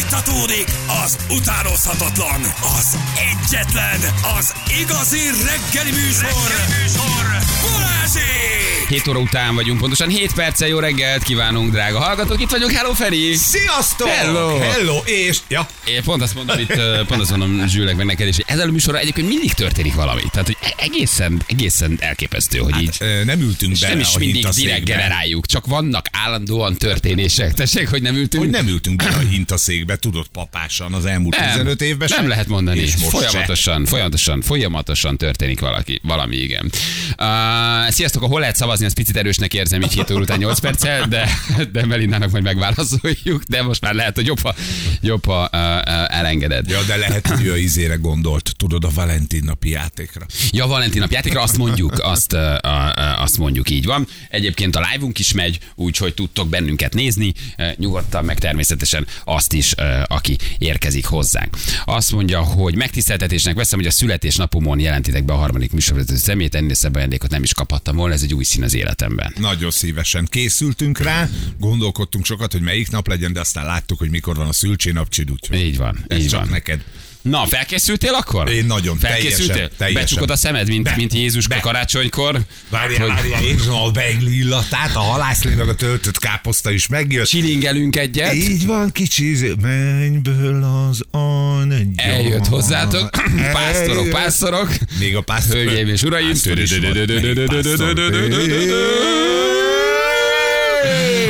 Fújtatódik az utánozhatatlan, az egyetlen, az igazi reggeli műsor, reggeli műsor. Balázsék! 7 óra után vagyunk, pontosan 7 perccel jó reggelt kívánunk, drága hallgatók. Itt vagyunk, hello Feri! Sziasztok! Hello! Hello! És... Ja. Én pont azt mondom itt, pont azt mondom Zsülnek meg neked hogy ezzel a műsorra egyébként mindig történik valami. Tehát, hogy egészen, egészen elképesztő, hogy így. Ö, Nem ültünk És bele nem is a mindig direkt generáljuk, csak vannak állandóan történések. Tessék, hogy nem ültünk. Hogy nem ültünk bele a hintaszékbe, tudod, papásan az elmúlt 15 évben nem lehet mondani. És most folyamatosan, folyamatosan, folyamatosan történik valaki, valami, igen. Uh, sziasztok, hol lehet szavazni, azt picit erősnek érzem így 7 óra után 8 perccel, de, de Melindának majd megválaszoljuk, de most már lehet, hogy jobb, ha, jobb, ha uh, elengeded. Ja, de lehet, hogy ő izére gondolt, tudod, a Valentin napi játékra. Ja, Valentin nap játékra azt mondjuk, azt, uh, uh, azt mondjuk így van. Egyébként a live-unk is megy, úgyhogy tudtok bennünket nézni, uh, nyugodtan, meg természetesen azt is, uh, aki érkezik hozzánk. Azt mondja, hogy megtiszteltetésnek veszem, hogy a születésnapomon jelentitek be a harmadik műsorvezető szemét, ennél szebb ajándékot nem is kaphattam volna, ez egy új szín az életemben. Nagyon szívesen készültünk rá, gondolkodtunk sokat, hogy melyik nap legyen, de aztán láttuk, hogy mikor van a szülcsénapcsid, úgyhogy Így van, ez így csak van. neked. Na, felkészültél akkor? Én nagyon, Felkészültél? teljesen, teljesen. Becsukod a szemed, mint, Be- mint Jézus be. karácsonykor? Várjál, Hogy- várjál, érzem a beigli illatát, a halászlénak a töltött káposzta is megjött. Csilingelünk egyet. Így van, kicsi izé- mennyből az angyal. Eljött hozzátok, pásztorok, Eljött. pásztorok. Még a pásztor. Hölgyeim és uraim.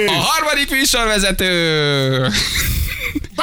A harmadik műsorvezető. Te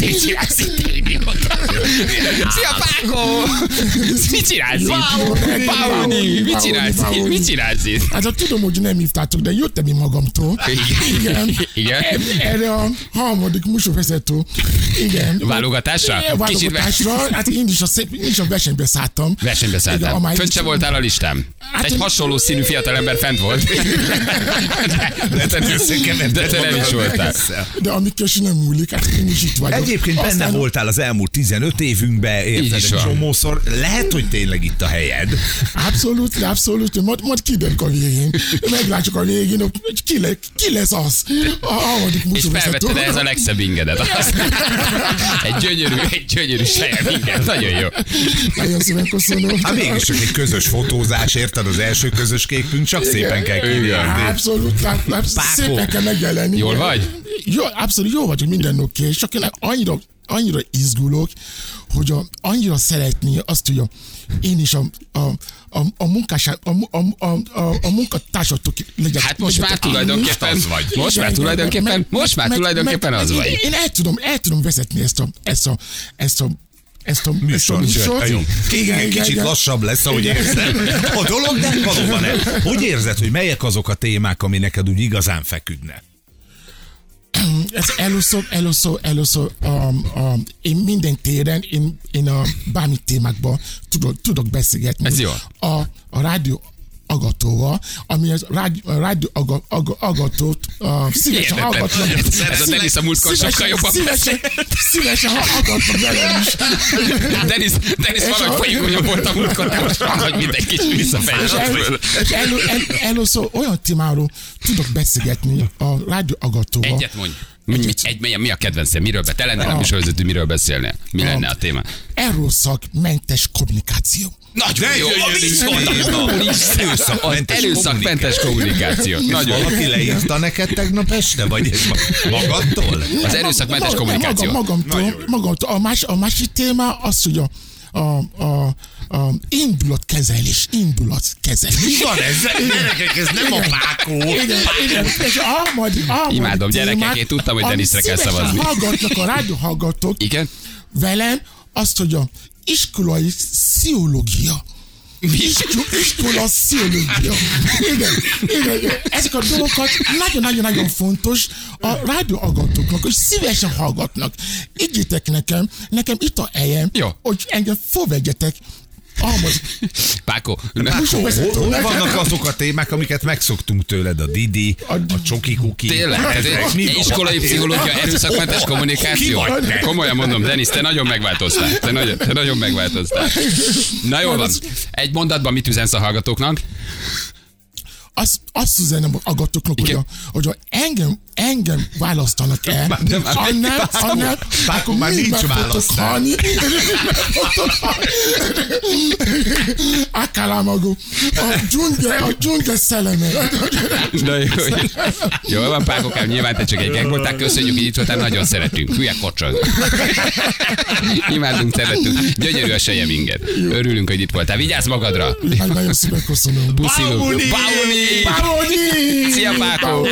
mit csinálsz te idióta? Szia, Páko! Mit csinálsz itt? Pauni, mit csinálsz itt? Mit csinálsz itt? Hát a tudom, hogy nem hívtátok, de jöttem én magamtól. Igen. Igen? E- Erre a harmadik műsorvezető. Igen. Válogatásra? Válogatásra. Hát én is a, szép, én is a versenybe szálltam. Versenybe amely- Fönt se voltál a listám. Hát Egy hasonló színű fiatalember fent volt. De te nem is voltál. De ami kösi nem múlik, hát én is itt vagyok. Egyébként benne Aztán- voltál az elmúlt 15 évünkben, érted, is egy van. csomószor. Lehet, hogy tényleg itt a helyed. Abszolút, abszolút, majd, majd kiderül a végén. Meglátjuk a végén, hogy ki, le, ki lesz az a harmadik És felvetted ehhez a legszebb ingedet. Egy gyönyörű, egy gyönyörű saját inged. Nagyon jó. Nagyon szépen köszönöm. Hát mégis csak egy közös fotózás, érted? Az első közös képünk, csak szépen kell Igen. kinézni. Abszolút, ab- ab- Pákó. szépen kell megjelenni. Jól vagy? Jó, abszolút jó vagyok, minden oké, csak én annyira, annyira izgulok, hogy a, annyira szeretni azt, hogy a, én is a, a, a, a munkás, a, a, a, a, a munkatársatok legyek. Hát most már legyetek tulajdonképpen én. vagy. Most már Igen, tulajdonképpen, meg- most már meg- tulajdonképpen meg- az vagy. Én, én el tudom, el tudom vezetni ezt a, ezt a, ezt a ezt a Műsor, ezt a műsor. Jó. Igen, igen, Kicsit igen. lassabb lesz, ahogy érzem. A dolog, de valóban nem. Hogy érzed, hogy melyek azok a témák, ami neked úgy igazán feküdne? Ez először, először, először a, a, én minden téren, én, én a bármi témákban tudok, tudok beszélgetni. Ez jó. A, a rádió agatóval, ami az a rádió aga, aga, agatót uh, szívesen hallgatnak. Ez a Denis a múltkor sokkal jobban szívesen, szívesen hallgatnak velem is. Denis, Denis valahogy folyékonyabb volt a múltkor, de most valahogy mindegy kis És, el, és elő, el, először olyan témáról tudok beszélgetni a rádió agatóval. Egyet mondj. Mi, mi, egy, mi, mi a kedvencem? Miről be? Te lennél a műsorvezető, miről beszélnél? Mi lenne a téma? Erőszakmentes kommunikáció. Nagyon De jó. Erőszakmentes kommunikáció. Nagyon Valaki leírta neked tegnap este, vagy ez ma- magadtól? Az erőszakmentes kommunikáció. Magam, magamtól, magamtól. A, más, a másik téma az, hogy a, a, a, a indulatkezelés, indulatkezelés. Mi van ez? Gyerekek, ez nem a pákó. Igen, igen. És a harmadik, a harmadik Imádom, gyerekek, én tudtam, hogy Denisre kell szavazni. hallgatnak a rádióhallgatók Igen? velem, azt, hogy a iskolai pszichológia. Isko- Iskola pszichológia. Igen, igen. Ezek a dolgokat nagyon-nagyon-nagyon fontos a rádióhallgatóknak, hogy szívesen hallgatnak. Ígyétek nekem, nekem itt a helyem, Jó. hogy engem fölvegyetek Ahhoz. Páko, Hol, hol vannak azok a témák, amiket megszoktunk tőled? A Didi, a Csoki Kuki. Tényleg? Ez Mi iskolai pszichológia, erőszakmentes kommunikáció. Komolyan mondom, Denis, te nagyon megváltoztál. Te nagyon, te nagyon megváltoztál. Na jól van. Egy mondatban mit üzensz a hallgatóknak? azt, azt üzenem a aggatoknak, hogy, a, hogy a engem, engem választanak el, Már ha nem, ha nem, Pákó, már nincs választás. halni. Akalámagó. A dzsungel, a dzsungel szelleme. Na jó, jó van, Pákokám, nyilván te csak egy voltál, köszönjük, hogy itt voltál, nagyon szeretünk. Hülye kocsog. Imádunk, szeretünk. Gyönyörű a seje minket. Örülünk, hogy itt voltál. Vigyázz magadra. Nagyon, szépen köszönöm. Puszilunk. Pauni! Pavoni! Szia, Pákó!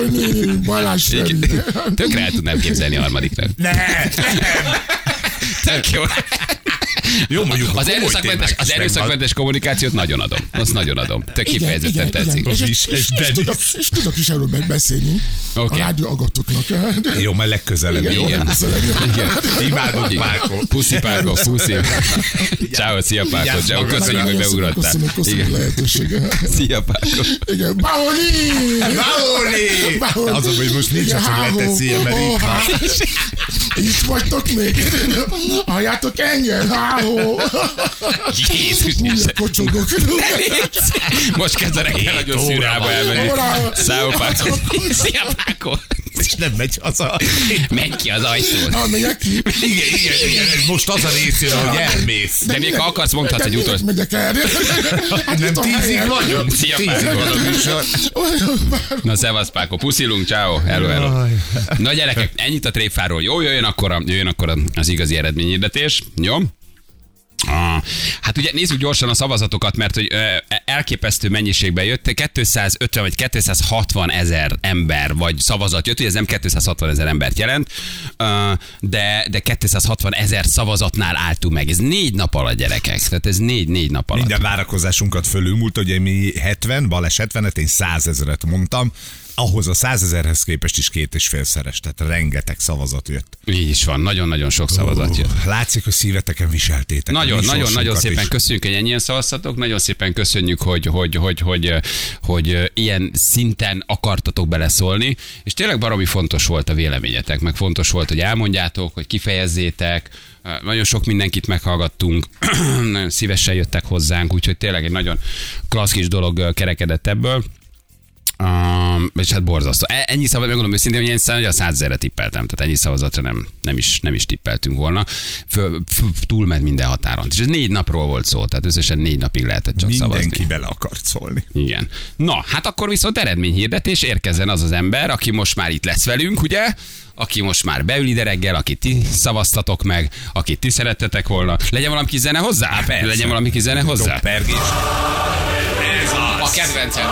Balázs Feri. Tökre el tudnám képzelni a harmadikra. Ne! Tök jó. Jó, mondjuk Az erőszakmentes, az erőszakmentes kommunikációt nagyon adom. Azt nagyon adom. Igen, kifejezetten igen, tetszik. igen. És, és, És- és, tudok, és tudok is erről be- beszélni Oké. a rádió aggatoknak. megvan. Jó, majd legközelebb. Igen, Jó, Igen. Köszönöm. Imádok, Pákó. Puszi Pákó, puszi. Ciao, szia. Vigyázz Ciao, köszönjük, hogy beugrottál. Köszönöm, köszönöm a Igen. lehetőséget. Szia Pákó. Igen! Pauli! Baoni! Azon, hogy most nincs, Igen, csak háhó. leteszi, mert itt van. Itt vagytok még? Halljátok engem? Háhó! Jézus Újra kocsogok. Most kezd a reggel nagyon szűrába elmenni. Pákó. Szia Pákó. És nem megy haza. Menj ki az ajtón. Ah, megyek ki. Igen, igen, igen, ez most az a rész jön, hogy elmész. De még ha akarsz, mondhatsz egy De utolsó. miért megyek el? Hát Nem tízig vagyunk? Szia, Tízig van a műsor. Na, szevasz Pákó, puszilunk, ciao, hello, hello. Na gyerekek, ennyit a tréfáról. Jó, jöjjön akkor, a, jöjjön akkor az igazi eredményhirdetés. Jó? Ah, hát ugye nézzük gyorsan a szavazatokat, mert hogy ö, elképesztő mennyiségben jött, 250 vagy 260 ezer ember vagy szavazat jött, ugye ez nem 260 ezer embert jelent, ö, de, de 260 ezer szavazatnál álltunk meg. Ez négy nap alatt gyerekek, tehát ez négy-négy nap alatt. Minden várakozásunkat fölülmúlt, ugye mi 70, Balázs 70-et, én 100 ezeret mondtam. Ahhoz a 100 ezerhez képest is két és félszeres, tehát rengeteg szavazat jött. Így is van, nagyon-nagyon sok szavazat jött. Uh, látszik, hogy szíveteken viseltétek. Nagyon, nagyon, nagyon szépen is. köszönjük, hogy ennyien szavaztatok, nagyon szépen köszönjük, hogy, hogy, hogy, hogy, hogy, hogy ilyen szinten akartatok beleszólni, és tényleg baromi fontos volt a véleményetek, meg fontos volt, hogy elmondjátok, hogy kifejezzétek, nagyon sok mindenkit meghallgattunk, nagyon szívesen jöttek hozzánk, úgyhogy tényleg egy nagyon klassz kis dolog kerekedett ebből. Um, és hát borzasztó. E- Ennyi szavazat, megmondom őszintén, hogy én szá- a százezerre tippeltem, tehát ennyi szavazatra nem, nem, is, nem is tippeltünk volna. Föl, túlment minden határon. És ez négy napról volt szó, tehát összesen négy napig lehetett csak Mindenki szavazni. bele akart szólni. Igen. Na, hát akkor viszont eredményhirdetés, érkezzen az az ember, aki most már itt lesz velünk, ugye? Aki most már beül ide reggel, akit ti szavaztatok meg, akit ti szerettetek volna. Legyen valami kis zene hozzá? persze. Legyen valami kis zene hozzá? Doppergés. A kedvencem.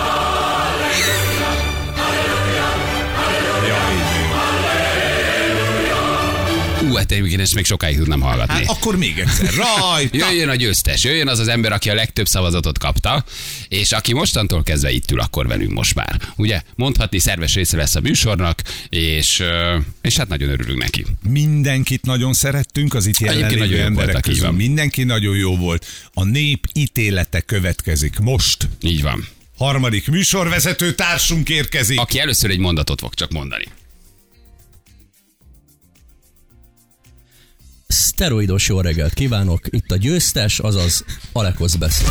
Hát egyébként ezt még sokáig tudnám hallgatni. Hát akkor még egyszer. Rajta! Jöjjön a győztes, jöjjön az az ember, aki a legtöbb szavazatot kapta, és aki mostantól kezdve itt ül akkor velünk most már. Ugye, mondhatni szerves része lesz a műsornak, és, és hát nagyon örülünk neki. Mindenkit nagyon szerettünk, az itt jelenlévő emberek voltak, közül. Mindenki nagyon jó volt. A nép ítélete következik most. Így van. Harmadik műsorvezető társunk érkezik. Aki először egy mondatot fog csak mondani. Szteroidos jó reggelt kívánok, itt a győztes, azaz Alekosz beszél.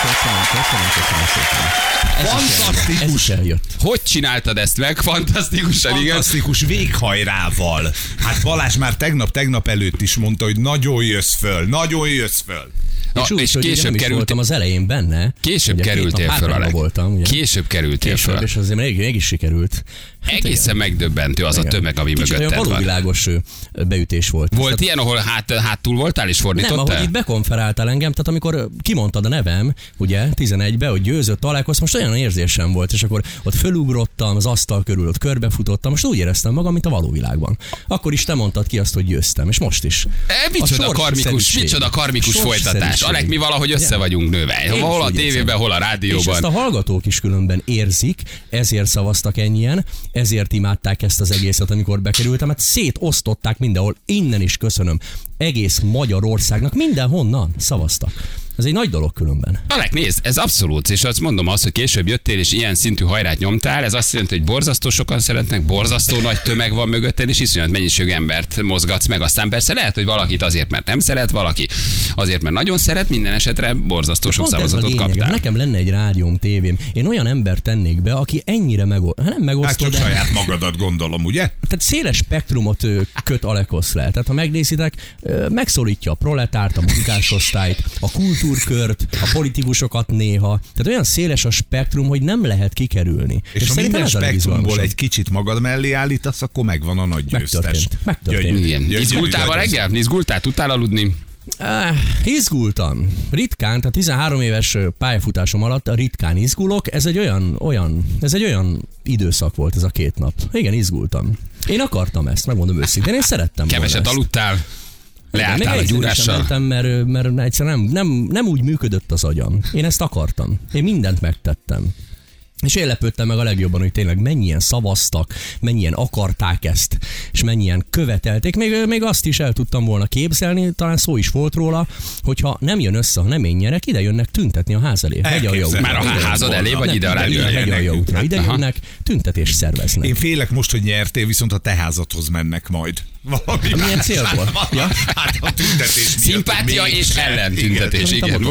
Köszönöm, köszönöm, köszönöm szépen. Ez. Ez Fantasztikus. is eljött. Hogy csináltad ezt meg? Fantasztikusan, igen. Fantasztikus véghajrával. Hát Balázs már tegnap-tegnap előtt is mondta, hogy nagyon jössz föl, nagyon jössz föl. Na, és úgy, és később került, voltam az elején benne. később kerültél föl, Alek. voltam, ugye? Később kerültél Később, föl. és azért még, még is sikerült. Hát Egészen megdöbbentő az a igen. tömeg, ami Kicsit olyan mögötted van. valóvilágos ö, beütés volt. Volt Tehát- ilyen, ahol hát, hátul voltál és nem, ahogy fordítottál? itt bekonferáltál engem, tehát amikor kimondtad a nevem, ugye, 11-be, hogy győzött, találkoz, most olyan érzésem volt, és akkor ott fölugrottam, az asztal körül ott körbefutottam, most úgy éreztem magam, mint a való világban. Akkor is te mondtad ki azt, hogy győztem, és most is. E, micsoda A karmikus, micsoda karmikus folytatás. Alek, mi valahogy össze vagyunk nőve. Hol a tévében, hol a És rádióban. ezt a hallgatók is különben érzik, ezért szavaztak ennyien, ezért imádták ezt az egészet, amikor bekerültem, mert szétosztották mindenhol. Innen is köszönöm egész Magyarországnak mindenhonnan szavaztak. Ez egy nagy dolog különben. Alek, nézd, ez abszolút, és azt mondom azt, hogy később jöttél, és ilyen szintű hajrát nyomtál, ez azt jelenti, hogy borzasztó sokan szeretnek, borzasztó nagy tömeg van mögötted, és iszonyat mennyiségű embert mozgatsz meg. Aztán persze lehet, hogy valakit azért, mert nem szeret, valaki azért, mert nagyon szeret, minden esetre borzasztó sok szavazatot kaptál. Nekem lenne egy rádióm, tévém. Én olyan ember tennék be, aki ennyire megosztó. Hát nem Hát megosztó, csak de saját magadat gondolom, ugye? tehát széles spektrumot köt Alekosz le. Tehát ha megnézitek, ö, megszólítja a proletárt, a munkásosztályt, a kultúrkört, a politikusokat néha. Tehát olyan széles a spektrum, hogy nem lehet kikerülni. És, ha szerintem minden spektrumból egy kicsit magad mellé állítasz, akkor megvan a nagy győztes. Megtörtént. Izgultál reggel? Izgultál? Tudtál aludni? Ah, izgultam. Ritkán, tehát 13 éves pályafutásom alatt ritkán izgulok. Ez egy olyan, olyan, ez egy olyan időszak volt ez a két nap. Igen, izgultam. Én akartam ezt, megmondom őszintén. Én szerettem volna Keveset ezt. Leálltál a gyúrással? mentem, mert, mert egyszerűen nem, nem, nem úgy működött az agyam. Én ezt akartam. Én mindent megtettem. És én lepődtem meg a legjobban, hogy tényleg mennyien szavaztak, mennyien akarták ezt, és mennyien követelték. Még, még azt is el tudtam volna képzelni, talán szó is volt róla, hogyha nem jön össze, ha nem én nyerek, ide jönnek tüntetni a ház elé. A jó Elképzelhető. Már a házad elé, vagy ide a a jó útra. Ide jönnek, tüntetést szerveznek. Én félek most, hogy nyertél, viszont a te házadhoz mennek majd. Valami Milyen célból? Ja? Hát a tüntetés Szimpátia és se. ellentüntetés, Igen. igen.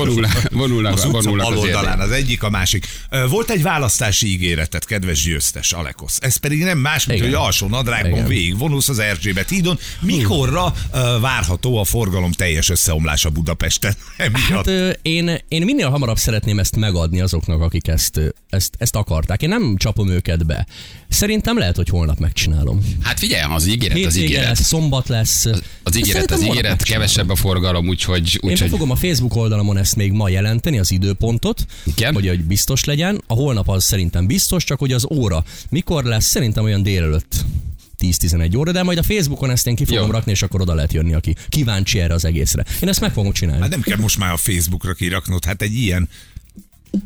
Vonulnak, Az vonulnak egyik, a másik. Volt egy választási ígéretet, kedves győztes Alekosz. Ez pedig nem más, mint Igen. hogy alsó nadrágban Igen. végig vonulsz az Erzsébet hídon. Mikorra ö, várható a forgalom teljes összeomlása Budapesten? Emiatt. Hát ö, én, én minél hamarabb szeretném ezt megadni azoknak, akik ezt, ezt, ezt akarták. Én nem csapom őket be. Szerintem lehet, hogy holnap megcsinálom. Hát figyelj, az ígéret, az ígéret. lesz, szombat lesz. Az ígéret, Szerintem az ígéret, kevesebb a forgalom, úgyhogy, Én úgyhogy fogom a Facebook oldalamon ezt még ma jelenteni, az időpontot, Igen? hogy, hogy biztos legyen. A holnap az szerintem biztos, csak hogy az óra mikor lesz, szerintem olyan délelőtt 10-11 óra, de majd a Facebookon ezt én ki fogom Jó. rakni, és akkor oda lehet jönni, aki kíváncsi erre az egészre. Én ezt meg fogom csinálni. Hát nem kell most már a Facebookra kiraknod, hát egy ilyen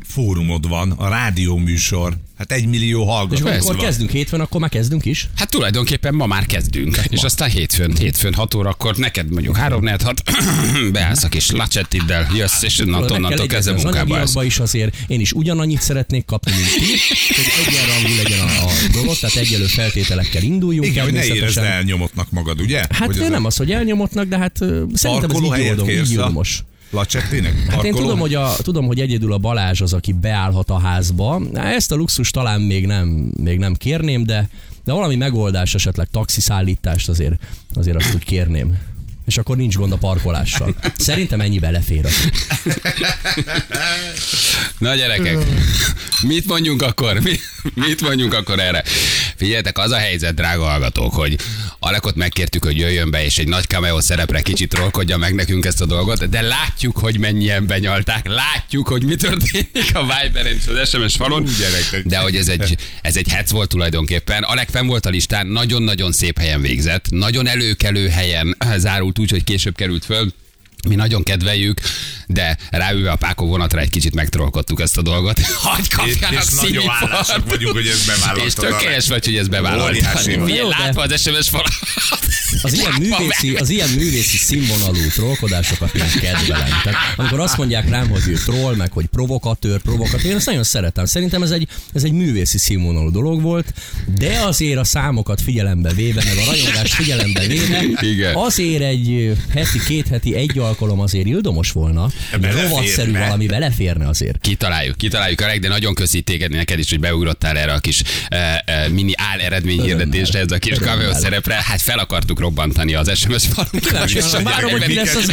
fórumod van, a rádióműsor, hát egy millió és hallgató. akkor, amikor van. kezdünk hétfőn, akkor már kezdünk is. Hát tulajdonképpen ma már kezdünk, és aztán hétfőn, hétfőn 6 órakor neked mondjuk 3 4 6 beállsz a kis lacsettiddel, jössz, és onnantól, onnantól kezdve munkába állsz. is azért én is ugyanannyit szeretnék kapni, mint ti, hogy egyenrangú legyen a, a dolog, tehát egyelő feltételekkel induljunk. Igen, hogy ne érezd elnyomottnak magad, ugye? Hát hogy nem az, hogy elnyomottnak, de hát szerintem ez így oldom, így. Lacsettinek? Hát én tudom hogy, a, tudom, hogy egyedül a Balázs az, aki beállhat a házba. Ezt a luxus talán még nem, még nem kérném, de, de valami megoldás, esetleg taxiszállítást azért, azért azt úgy kérném. És akkor nincs gond a parkolással. Szerintem ennyi belefér. az. Na gyerekek, mit mondjunk akkor? Mi- Mit mondjunk akkor erre? Figyeljetek, az a helyzet, drága hallgatók, hogy Alekot megkértük, hogy jöjjön be, és egy nagy cameo szerepre kicsit trollkodja meg nekünk ezt a dolgot, de látjuk, hogy mennyien benyalták, látjuk, hogy mi történik a Viberen és az SMS falon, de hogy ez egy, ez egy hec volt tulajdonképpen. Alek fenn volt a listán, nagyon-nagyon szép helyen végzett, nagyon előkelő helyen zárult úgy, hogy később került föl. Mi nagyon kedveljük, de ráülve a Pákó vonatra egy kicsit megtrollkodtuk ezt a dolgot. Hagy kapjanak És nagyon színifort. hálásak vagyunk, hogy ezt bevállaltad. És tökéletes vagy, hogy ezt bevállaltad. De- látva az SMS falat. Az ilyen, művészi, az ilyen művészi színvonalú trollkodásokat én kedvelem. Tehát amikor azt mondják rám, hogy ő troll, meg hogy provokatőr, provokatőr, én ezt nagyon szeretem. Szerintem ez egy, ez egy művészi színvonalú dolog volt, de azért a számokat figyelembe véve, meg a rajongást figyelembe véve, Igen. azért egy heti, két heti, egy alkalom azért ildomos volna. Rovatszerű valami beleférne azért. Kitaláljuk, kitaláljuk Alek, de nagyon köszi téged neked is, hogy beugrottál erre a kis e, e, mini áll eredmény hirdetésre, ez a kis cameo szerepre. Hát fel akartuk robbantani az SMS falunkat. Várom, hogy ki lesz az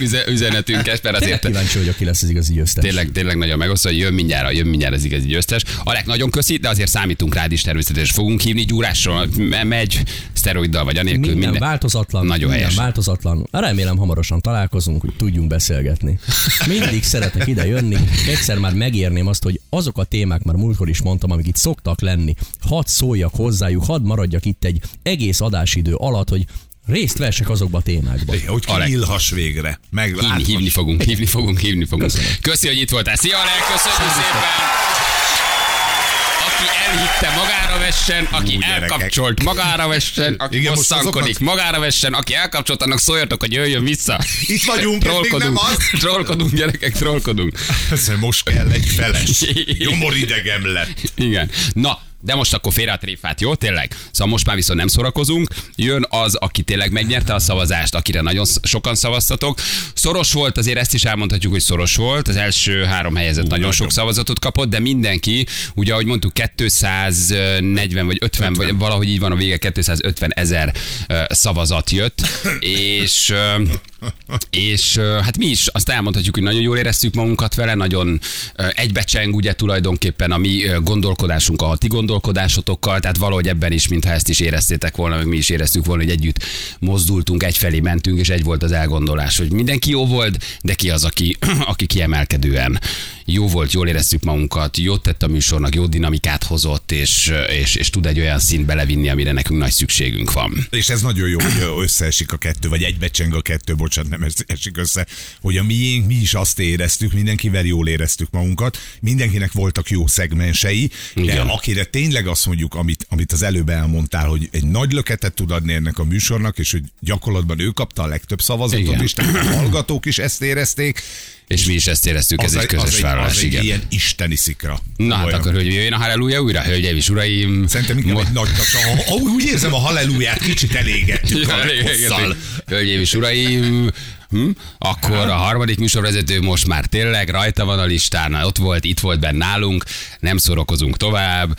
igazi üzenetünket, mert azért kíváncsi vagyok, ki lesz az igazi győztes. tényleg, tényleg nagyon megosztó, hogy jön mindjárt, jön mindjárt az igazi győztes. Alek, nagyon köszi, de azért számítunk rád is természetesen. Fogunk hívni gyúrásról, me- megy, szteroiddal vagy anélkül. Minden, Minden, változatlan. Nagyon minden helyes. változatlan. Remélem hamarosan találkozunk, hogy tudjunk beszélgetni. Mindig szeretek ide jönni. Egyszer már megérném azt, hogy azok a témák, már múltkor is mondtam, amik itt szoktak lenni, hadd szóljak hozzájuk, hadd maradjak itt egy egész adásidő alatt, hogy részt vessek azokba a témákba. Hogy Alek. kiillhass végre. Meg Hívni, hívni fogunk, hívni fogunk, hívni fogunk. Köszönöm. Köszi, hogy itt voltál. Szia, Alek, köszönjük szépen! Aki elhitte magára vessen, aki Ú, elkapcsolt magára vessen, aki Igen, bosszankodik magára vessen, aki elkapcsolt, annak szóljatok, hogy jöjjön vissza. Itt vagyunk, trollkodunk, az. trollkodunk, gyerekek, trollkodunk. Most kell egy feles. Nyomoridegem lett. Igen. Na, de most akkor félre a tréfát, jó? Tényleg? Szóval most már viszont nem szórakozunk. Jön az, aki tényleg megnyerte a szavazást, akire nagyon sokan szavaztatok. Szoros volt, azért ezt is elmondhatjuk, hogy szoros volt. Az első három helyezett nagyon sok szavazatot kapott, de mindenki, ugye ahogy mondtuk, 240 vagy 50, vagy valahogy így van a vége, 250 ezer szavazat jött, és és hát mi is azt elmondhatjuk, hogy nagyon jól éreztük magunkat vele, nagyon egybecseng ugye tulajdonképpen a mi gondolkodásunk a ti gondolkodásotokkal, tehát valahogy ebben is, mintha ezt is éreztétek volna, meg mi is éreztük volna, hogy együtt mozdultunk, egyfelé mentünk, és egy volt az elgondolás, hogy mindenki jó volt, de ki az, aki, aki kiemelkedően jó volt, jól éreztük magunkat, jót tett a műsornak, jó dinamikát hozott, és, és, és tud egy olyan szint belevinni, amire nekünk nagy szükségünk van. És ez nagyon jó, hogy összeesik a kettő, vagy egybecseng a kettő, bocsánat, nem esik össze, hogy a miénk, mi is azt éreztük, mindenkivel jól éreztük magunkat, mindenkinek voltak jó szegmensei, de akire tényleg azt mondjuk, amit, amit az előbb elmondtál, hogy egy nagy löketet tud adni ennek a műsornak, és hogy gyakorlatban ő kapta a legtöbb szavazatot, Igen. és tehát a hallgatók is ezt érezték, És mi is ezt éreztük, ez egy közös az vállalás, az egy igen. ilyen isteni szikra. Na hát akkor, hogy jöjjön a halleluja újra, hölgyeim és uraim. Szerintem inkább Mo- egy nagy tapsa. Ha- Úgy érzem a halleluját, kicsit elégettük a. Hölgyeim és uraim, hm? akkor a harmadik műsorvezető most már tényleg rajta van a listán, ott volt, itt volt benne nálunk, nem szórakozunk tovább.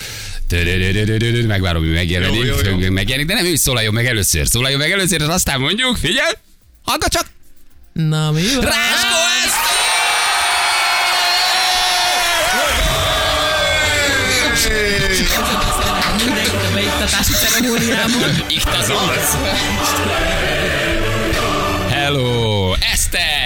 Megvárom, hogy megjelenik, Jó, jó, jó. megjelenik, de nem ő szólaljon meg először, szólaljon meg először, és aztán mondjuk, figyelj, hallgat csak, Na mi van? Ráskó a beiktatási ceremóniámon. Iktazol. Hello,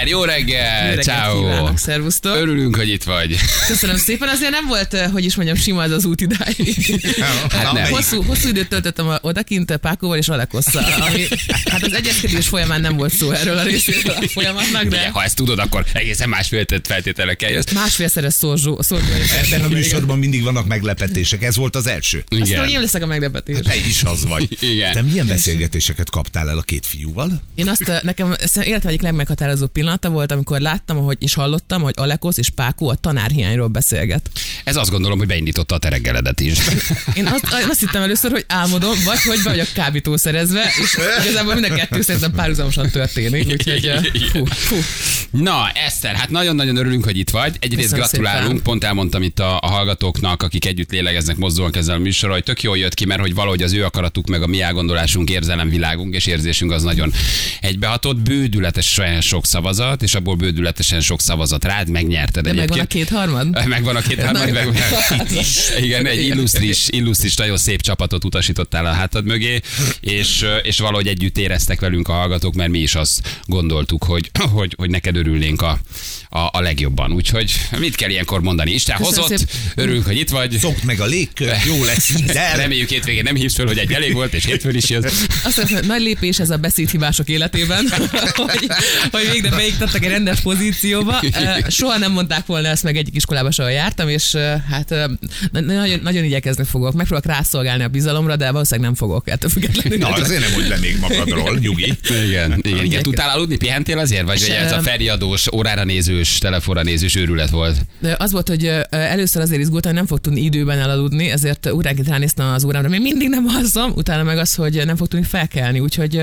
Eszter, jó reggel, Reggelt ciao. szervusztok. Örülünk, hogy itt vagy. Köszönöm szépen, azért nem volt, eh, hogy is mondjam, sima ez az út idáig. Hát nem. Hosszú, hosszú időt töltöttem odakint Pákóval és Alekosszal, ami, hát az egyezkedés folyamán nem volt szó erről a részéről a folyamatnak, Ugye, de ha ezt tudod, akkor egészen más feltett feltételekkel jössz. másfélszeres szorzsó, szorzsó Ebben a műsorban mindig vannak meglepetések. Ez volt az első. Aztán, hogy én Igen. leszek a meglepetés. Te is az vagy. Igen. Te milyen beszélgetéseket kaptál el a két fiúval? Én azt, eh, nekem életem egyik legmeghatározó pillanata volt, amikor láttam, hogy és hallottam, hogy Alekosz és Pákó a tanárhiányról beszélget. Ez azt gondolom, hogy beindította a tereggeledet is. Én azt, azt hittem először, hogy álmodom, vagy hogy be vagyok kábítószerezve, és igazából mind a kettő szerintem párhuzamosan történik. Úgyhogy, eh, fú, fú. Na, Eszter, hát nagyon-nagyon örülünk, hogy itt vagy. Egyrészt Köszönöm gratulálunk, szépen. pont elmondtam itt a, a hallgatóknak, akik együtt lélegeznek, mozdulnak ezzel a műsorral, hogy tök jól jött ki, mert hogy valahogy az ő akaratuk, meg a mi elgondolásunk, érzelemvilágunk és érzésünk az nagyon egybehatott. Bődületesen sok szavazat, és abból bődületesen sok szavazat rád, megnyerted De megvan a egyébként. kétharmad? Megvan a két harmad, meg, itt is. Igen, egy illusztris, illusztris, nagyon szép csapatot utasítottál a hátad mögé, és, és valahogy együtt éreztek velünk a hallgatók, mert mi is azt gondoltuk, hogy, hogy, hogy neked örülnénk a, a, a legjobban. Úgyhogy mit kell ilyenkor mondani? Isten Köszönöm hozott, szépen. örülünk, hogy itt vagy. Szokd meg a légkör, jó lesz de Reméljük hétvégén nem hívsz föl, hogy egy elég volt, és hétfőn is jössz. Azt hogy nagy lépés ez a beszédhibások életében, hogy, hogy végre beiktattak egy rendes pozícióba. Soha nem mondták volna ezt meg egyik iskolába, ahol jártam, és hát na- nagyon, nagyon igyekezni fogok. Megpróbálok rászolgálni a bizalomra, de valószínűleg nem fogok ettől függetlenül. Na, azért nem, hogy le még magadról, nyugi. Igen, igen, igen. Tudtál aludni? Pihentél azért? Vagy, vagy ez a Sem. feriadós, órára nézős, telefonra nézős őrület volt? De Az volt, hogy először azért izgultam, hogy nem fog tudni időben elaludni, ezért óránként ránéztem az órámra, még mindig nem alszom, utána meg az, hogy nem fog tudni felkelni, úgyhogy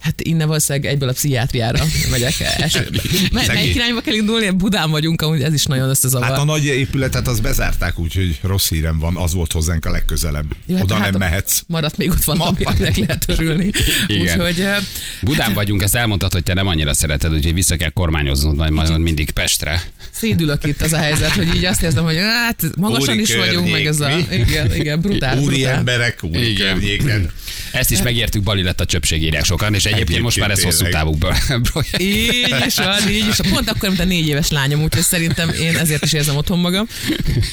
hát innen valószínűleg egyből a pszichiátriára megyek. Szegény. melyik irányba kell indulni? Budán vagyunk, amúgy ez is nagyon összezavar. Hát a nagy épületet az bezárták, úgyhogy rossz hírem van, az volt hozzánk a legközelebb. Jó, hát Oda hát nem mehetsz. Maradt még ott Ma- aminek lehet örülni. Igen. Úgyhogy Budán vagyunk, ezt elmondtad, hogy te nem annyira szereted, úgyhogy vissza kell kormányoznod majd, majd mindig Pestre. szédülök itt az a helyzet, hogy így azt érzem, hogy hát magasan Úri is vagyunk, meg ez a... környék? Igen, igen, brutál, Úri brutál. emberek, úri Igen. környéken. Ezt is megértük, Bali lett a csöpség írják sokan, és egyébként most már ez hosszú távú projekt. Így is van, így is. Pont akkor, mint a négy éves lányom, úgyhogy szerintem én ezért is érzem otthon magam.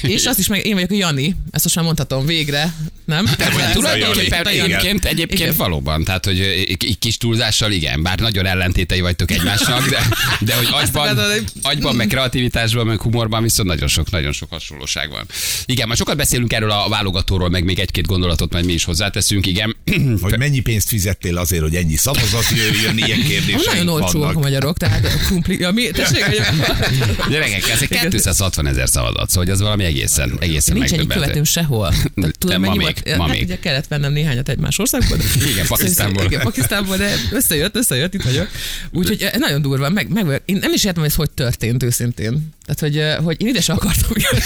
És azt is meg, én vagyok a Jani, ezt most már mondhatom végre, nem? vagy Tulajdonképpen egyébként, egyébként Igen. valóban, tehát hogy ö, k- kis túlzással igen, bár nagyon ellentétei vagytok egymásnak, de, de hogy agyban, agyban, meg kreativitásban, meg humorban viszont nagyon sok, nagyon sok hasonlóság van. Igen, majd sokat beszélünk erről a válogatóról, meg még egy-két gondolatot majd mi is hozzáteszünk, igen. Hogy mennyi pénzt fizettél azért, hogy ennyi szavazat jöjjön, ilyen kérdéseink Nagyon olcsóak a magyarok, tehát a krumpli, ja, mi, tessék, hogy Gyerekek, ez egy 260 ezer szavazat, szóval hogy ez valami egészen, egészen nincs ennyi követőm sehol. Tehát, tudom, ma még, ma hát még. ugye kellett vennem néhányat egymás országból. Igen, Pakisztánból. Igen, Pakisztánból, de összejött, összejött, itt vagyok. Úgyhogy eh, nagyon durva, meg, meg, én nem is értem, hogy ez hogy történt őszintén. Tehát, hogy, eh, hogy én ide se akartam jönni.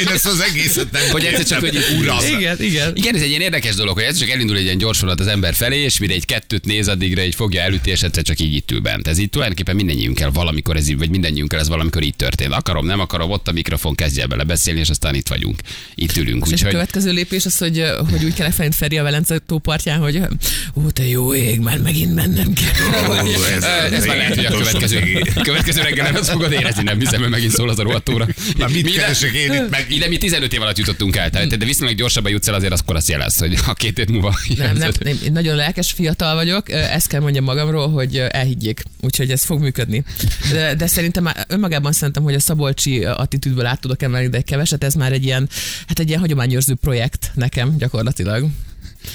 Én ezt az egészet nem Hogy egyszer csak, hogy uram. Igen, igen. Igen, ez egy ilyen érdekes dolog, hogy ez csak elindul egy ilyen gyorsulat az ember felé, és mire egy kettőt néz, addigra egy fogja elüti, és egyszer csak így itt ül bent. Ez így tulajdonképpen mindennyiunkkel valamikor ez vagy mindennyiunkkel ez valamikor így történt. Akarom, nem akarom, ott a mikrofon kezdje bele beszélni, és aztán itt vagyunk. Itt ülünk. És a Úgyhogy következő lépés az, hogy, hogy úgy kell felint Feri a Velence tópartján, hogy ó, te jó ég, már megint mennem kell. ez, ez, ez már lehet, hogy a következő, következő reggel nem azt fogod érezni, nem hiszem, hogy megint szól az a rohadt óra. Már mit Mi ide- keresek én itt meg? Ide mi 15 év alatt jutottunk el, tehát de viszonylag gyorsabban jutsz el, azért akkor azt jelez, hogy a két év múlva. Nem, nem, nem, én nagyon lelkes fiatal vagyok, ezt kell mondjam magamról, hogy elhiggyék, úgyhogy ez fog működni. De, de szerintem már önmagában szerintem, hogy a Szabolcsi attitűdből át tudok emelni, de egy keveset, ez már egy ilyen, hát egy ilyen hagyományőrző projekt nekem gyakorlatilag.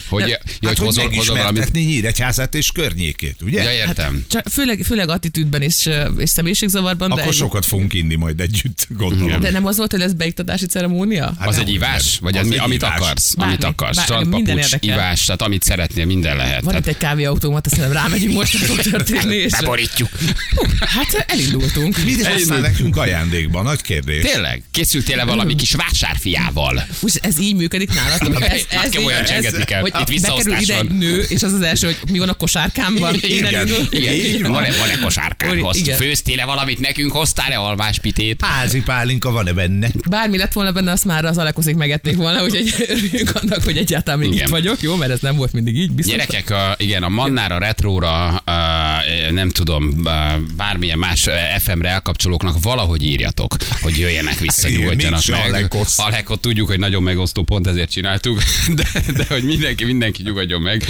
Hogy, Nem, ja, hogy Hát, hogy hozol, hozol valamit. megismertetni Nyíregyházát és környékét, ugye? Ja, értem. Csak főleg, főleg attitűdben és, és személyiségzavarban, de, Akkor sokat fogunk inni majd együtt, gondolom. de nem az volt, hogy lesz beiktatási ceremónia? Hát Az egy ivás? Vagy az az, egy amit ivás. akarsz? Bármi, amit akarsz. bármi, minden ivás, tehát amit szeretnél, minden lehet. Van itt egy kávéautomat, azt hiszem rámegyünk most, hogy fog történni. És, beborítjuk. hát elindultunk. Mit hoztál nekünk ajándékba? Nagy kérdés. Tényleg? Készültél-e valami kis vásárfiával? Úgy, ez így működik nálatok? Ez, ez, Komolyan csengetni kell. Hogy Itt bekerül visszaosztás ide egy nő, és az az első, hogy mi van a kosárkámban? Igen. Igen, van. van-e, van-e kosárkához? Igen. Főztél-e valamit nekünk? Hoztál-e alváspitét? Házi pálinka van-e benne? Bármi lett volna benne, azt már az alekozik megették volna, úgyhogy örüljünk annak, hogy egyáltalán még Igen. itt vagyok, jó? Mert ez nem volt mindig így, biztos. Gyerekek, a, igen, a Mannára, Retróra, a, nem tudom, a, bármilyen más eh, FM-re elkapcsolóknak valahogy írjatok, hogy jöjjenek vissza, Igen, nyugodjanak mégse meg. Alekot tudjuk, hogy nagyon megosztó, pont ezért csináltuk, de, de hogy mindenki, mindenki nyugodjon meg.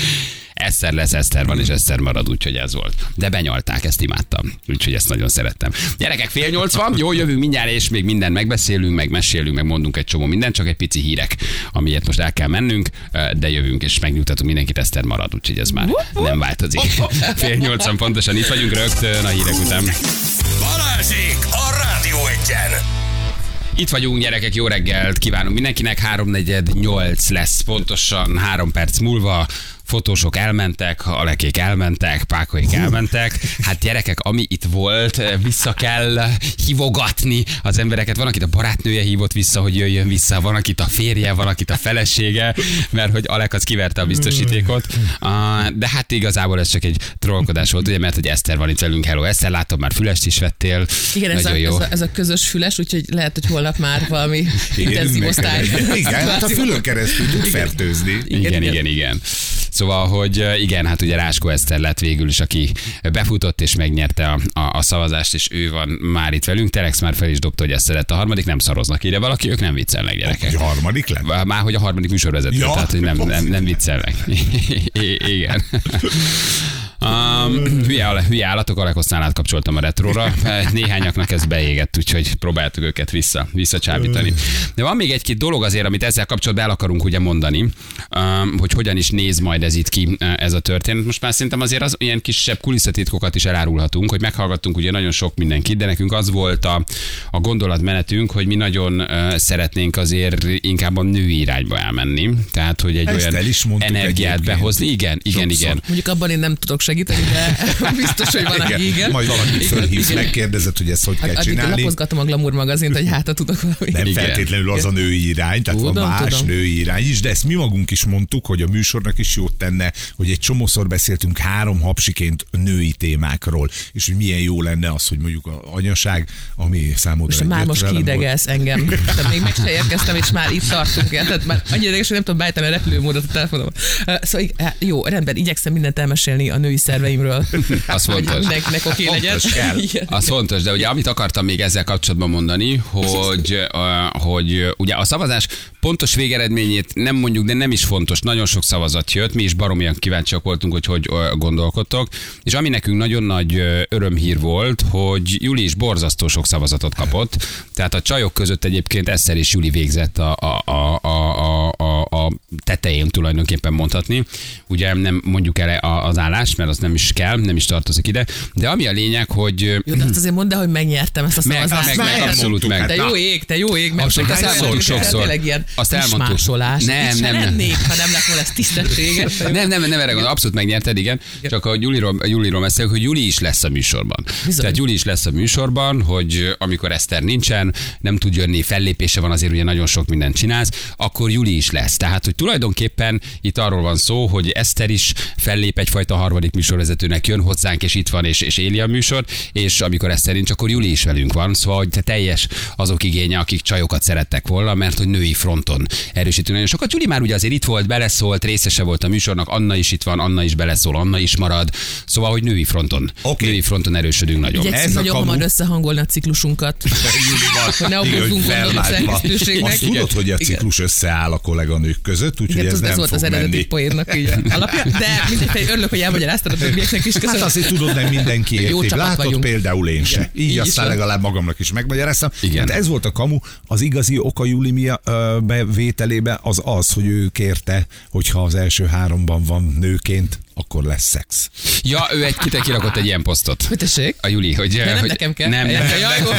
Eszter lesz, Eszter van, és Eszter marad, úgyhogy ez volt. De benyalták, ezt imádtam. Úgyhogy ezt nagyon szerettem. Gyerekek, fél nyolc van, jó, jövünk mindjárt, és még mindent megbeszélünk, meg mesélünk, meg mondunk egy csomó mindent, csak egy pici hírek, amiért most el kell mennünk, de jövünk, és megnyugtatunk mindenkit, Eszter marad, úgyhogy ez már nem változik. Fél nyolcan pontosan itt vagyunk rögtön a hírek után. Balázsék a Rádió Egyen! Itt vagyunk, gyerekek, jó reggelt kívánunk mindenkinek. 3.48 lesz pontosan, három perc múlva. Fotósok elmentek, alekék elmentek, pákoik elmentek. Hát gyerekek, ami itt volt, vissza kell hívogatni az embereket. Van, akit a barátnője hívott vissza, hogy jöjjön vissza, van, akit a férje, van, akit a felesége, mert hogy Alek az kiverte a biztosítékot. De hát igazából ez csak egy trollkodás volt, ugye, mert hogy Eszter van itt velünk. Hello, Eszter, látom, már fülest is vettél. Igen, ez a, jó. ez, a, ez a közös füles, úgyhogy lehet, hogy holnap már valami intenzív osztály. Igen, hát a fülön keresztül tud fertőzni. Igen, igen, igen, igen. Szóval, hogy igen, hát ugye Ráskó Eszter lett végül is, aki befutott és megnyerte a, a, a szavazást, és ő van már itt velünk. Telex már fel is dobta, hogy ezt lett a harmadik, nem szaroznak ide valaki, ők nem viccelnek gyerekek. Egy harmadik lett? Már hogy a harmadik műsorvezető, Ja. tehát hogy nem, nem, nem viccelnek. I- igen. Um, hülye, hülye állatok, Alekosztán átkapcsoltam a retróra. Néhányaknak ez beégett, úgyhogy próbáltuk őket vissza, visszacsábítani. De van még egy-két dolog azért, amit ezzel kapcsolatban el akarunk ugye mondani, um, hogy hogyan is néz majd ez itt ki, ez a történet. Most már szerintem azért az ilyen kisebb kulisszatitkokat is elárulhatunk, hogy meghallgattunk ugye nagyon sok mindenkit, de nekünk az volt a, a gondolatmenetünk, hogy mi nagyon uh, szeretnénk azért inkább a női irányba elmenni. Tehát, hogy egy Ezt olyan el is mondtuk energiát egyébként. behozni. Igen, igen, Sokszor. igen. Mondjuk abban én nem tudok segíteni, de biztos, hogy van, aki igen. Majd valakit fölhívsz, megkérdezed, hogy ezt hogy kell Addig csinálni. lapozgatom a Glamour magazint, hogy hát tudok valami. Nem Igen. feltétlenül az a női irány, tehát van Tudom, más tudom. női irány is, de ezt mi magunk is mondtuk, hogy a műsornak is jót tenne, hogy egy csomószor beszéltünk három hapsiként női témákról, és hogy milyen jó lenne az, hogy mondjuk a anyaság, ami számodra Most már most kiidegez engem. Tehát még meg se érkeztem, és már itt tartunk. Tehát már annyira ideges, hogy nem tudom beállítani a repülőmódot a telefonomon. Szóval hát jó, rendben, igyekszem mindent elmesélni a női szerveimről. Az fontos. mindenkinek oké legyen. Az fontos, de ugye amit akartam még ezzel kapcsolatban mondani, hogy, hogy ugye a szavazás pontos végeredményét nem mondjuk, de nem is fontos. Nagyon sok szavazat jött, mi is baromian kíváncsiak voltunk, hogy hogy gondolkodtok. És ami nekünk nagyon nagy örömhír volt, hogy Juli is borzasztó sok szavazatot kapott. Tehát a csajok között egyébként Eszter és Juli végzett a, a, a, a, a, tetején tulajdonképpen mondhatni. Ugye nem mondjuk a- az állást, mert az nem is kell, nem is tartozik ide. De ami a lényeg, hogy Jó, de azt azért mondd el, hogy megnyertem ezt a meg, szavazást. meg, meg, abszolút meg. Te jó ég, te jó ég, mert azt elmondtuk sokszor. Tényleg ilyen Azt elmondtuk. Nem, nem, nem. lennék, ha nem lett volna ez tisztességes. Nem, nem, nem erre gondol, abszolút megnyerted, igen. Csak a Juliról, Juliról beszélek, hogy Juli is lesz a műsorban. Bizony. Tehát Juli is lesz a műsorban, hogy amikor Eszter nincsen, nem tud jönni, fellépése van, azért ugye nagyon sok mindent csinálsz, akkor Juli is lesz. Tehát, hogy tulajdonképpen itt arról van szó, hogy Eszter is fellép egyfajta harmadik műsorvezetőnek, jön hozzánk, és itt van, és, és éli a műsor, és amikor Eszter nincs, akkor Juli is velünk van. Szóval, hogy te teljes azok igénye, akik csajokat szerettek volna, mert hogy női fronton erősítünk nagyon sokat. Juli már ugye azért itt volt, beleszólt, részese volt a műsornak, Anna is itt van, Anna is beleszól, Anna is marad. Szóval, hogy női fronton, Oké. női fronton erősödünk nagyon. Igyekszünk Ez a nagyon kamu. hamar összehangolni a ciklusunkat. Hogy ne okozzunk gondot a tudod, hogy a ciklus összeáll a kolléganők között, úgyhogy ez ez, nem volt fog az eredeti poénnak így alapja. De mindegy, örülök, hogy elmagyaráztad a többieknek is. Hát Köszönöm. azért tudod, nem mindenki Jó érti. csapat Látod, vagyunk. például én se. Így, így aztán legalább magamnak is megmagyaráztam. Igen. Hát ez volt a kamu. Az igazi oka Julimia bevételébe az az, hogy ő kérte, hogyha az első háromban van nőként, akkor lesz szex. Ja, ő egy kite kirakott egy ilyen posztot. Hogy tessék? A Juli, hogy... De nem hogy nekem kell. Nem, nem, Ja, jó.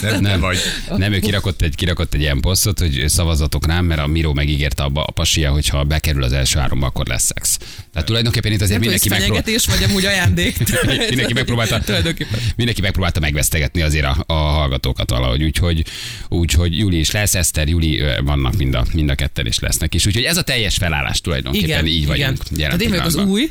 Nem, nem vagy. Nem, ő kirakott egy, kirakott egy ilyen posztot, hogy szavazatok rám, mert a Miró megígérte abba a pasia, hogy ha bekerül az első háromba, akkor lesz szex. Tehát tulajdonképpen itt azért Nem mindenki hogy megpróbál... fenyegetés, vagy amúgy ajándék. mindenki megpróbálta, Tulajdonképpen. mindenki megpróbálta megvesztegetni azért a, a hallgatókat valahogy, úgyhogy, úgyhogy Juli is lesz, Eszter, Juli vannak mind a, mind a ketten is lesznek is, úgyhogy ez a teljes felállás tulajdonképpen így vagyunk. Igen. jelen Tehát én vagyok az új,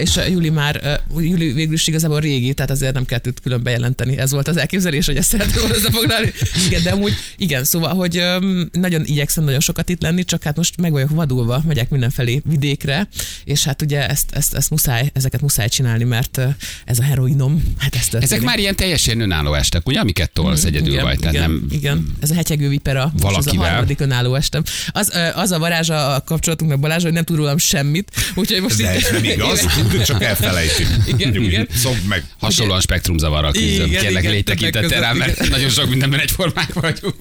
és a Juli már, Juli végül is igazából régi, tehát azért nem kellett őt külön bejelenteni. Ez volt az elképzelés, hogy ezt szeretném volna összefoglalni. Igen, de amúgy, igen, szóval, hogy nagyon igyekszem nagyon sokat itt lenni, csak hát most meg vagyok vadulva, megyek mindenfelé vidékre, és hát ugye ezt, ezt, ezt muszáj, ezeket muszáj csinálni, mert ez a heroinom, hát ez történik. Ezek már ilyen teljesen önálló estek, ugye, amiket tolsz egyedül Mhm, igen, vagy, tehát igen, nem igen, ez a hetyegő vipera, most ez a Valakivel. harmadik önálló estem. Az, az a varázs a kapcsolatunknak Balázs, hogy nem tud rólam semmit, úgyhogy most ez nem igaz, tudod, csak elfelejtjük. Igen, igen. Szokd meg. Hasonlóan spektrumzavarral küzdöm. Igen, Kérlek, igen, légy tekintettel rám, között, mert nagyon sok mindenben egyformák vagyunk.